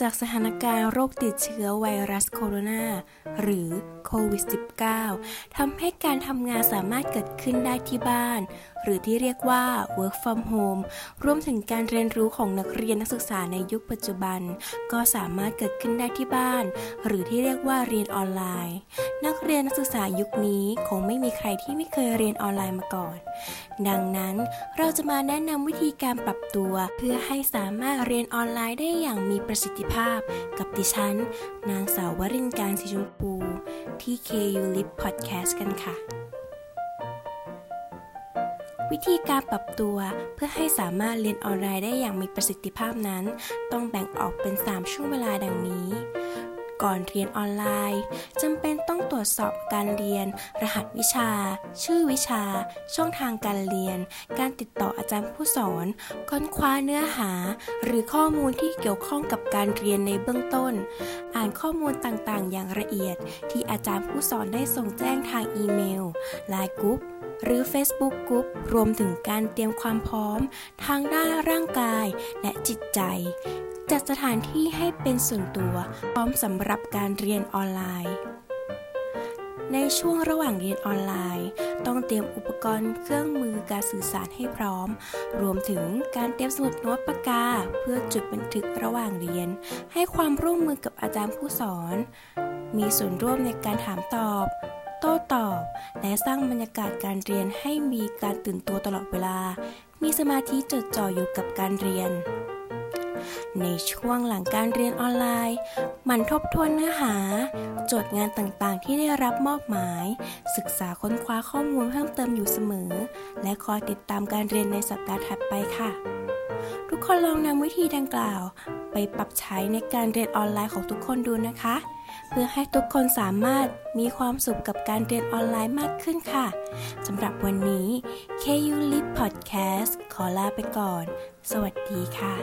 จากสถานการณ์โรคติดเชื้อไวรัสโคโรนาหรือโควิด -19 ทำให้การทำงานสามารถเกิดขึ้นได้ที่บ้าน หรือที่เรียกว่า work from home รวมถึงการเรียนรู้ของนักเรียนนักศึกษาในยุคปัจจุบัน ก็สามารถเกิดขึ้นได้ที่บ้าน หรือที่เรียกว่าเรียนออนไลน์ นักเรียนนักศึกษายุคนี้คงไม่มีใครที่ไม่เคยเรียนออนไลน์มาก่อน ดังนั้นเราจะมาแนะนำวิธีการปรับตัว เพื่อให้สามารถเรียนออนไลน์ได้อย่างมีประสิทธิภาพ กับดิฉัน นางสาววรินการสีชมพูที่ KU Lip Podcast กันค่ะ วิธีการปรับตัวเพื่อให้สามารถเรียนออนไลน์ได้อย่างมีประสิทธิภาพนั้น ต้องแบ่งออกเป็น 3 ช่วงเวลาดังนี้ ก่อนเรียนออนไลน์จำเป็นต้องตรวจสอบการเรียน รหัสวิชา ชื่อวิชา ช่องทางการเรียน การติดต่ออาจารย์ผู้สอน ค้นคว้าเนื้อหา หรือข้อมูลที่เกี่ยวข้องกับการเรียนในเบื้องต้น อ่านข้อมูลต่างๆ อย่างละเอียด ที่อาจารย์ผู้สอนได้ส่งแจ้งทางอีเมลไลน์กรุ๊ปหรือ Facebook กรุ๊ปรวมถึงการเตรียมความพร้อม ทางด้านร่างกายและจิตใจ จัดสถานที่ให้เป็นส่วนตัวพร้อมสำหรับการเรียนออนไลน์ ในช่วงระหว่างเรียนออนไลน์ ต้องเตรียมอุปกรณ์เครื่องมือการสื่อสารให้พร้อม รวมถึงการเตรียมสมุดโน้ตปากกา เพื่อจดบันทึกระหว่างเรียน ให้ความร่วมมือกับอาจารย์ผู้สอน มีส่วนร่วมในการถามตอบ โต้ตอบ และสร้างบรรยากาศการเรียนให้มีการตื่นตัวตลอดเวลา มีสมาธิจดจ่ออยู่กับการเรียน ในช่วงหลังการเรียนออนไลน์หมั่นทบทวนเนื้อหา โจทย์งานต่างๆ ที่ได้รับมอบหมาย ศึกษาค้นคว้าข้อมูลเพิ่มเติมอยู่เสมอ และคอยติดตามการเรียนในสัปดาห์ถัดไปค่ะ ทุกคนลองนำวิธีดังกล่าว ไปปรับใช้ในการเรียนออนไลน์ของทุกคนดูนะคะ เพื่อให้ทุกคนสามารถมีความสุขกับการเรียนออนไลน์มากขึ้นค่ะสำหรับวันนี้ KU Lip Podcast ขอลาไปก่อน สวัสดีค่ะ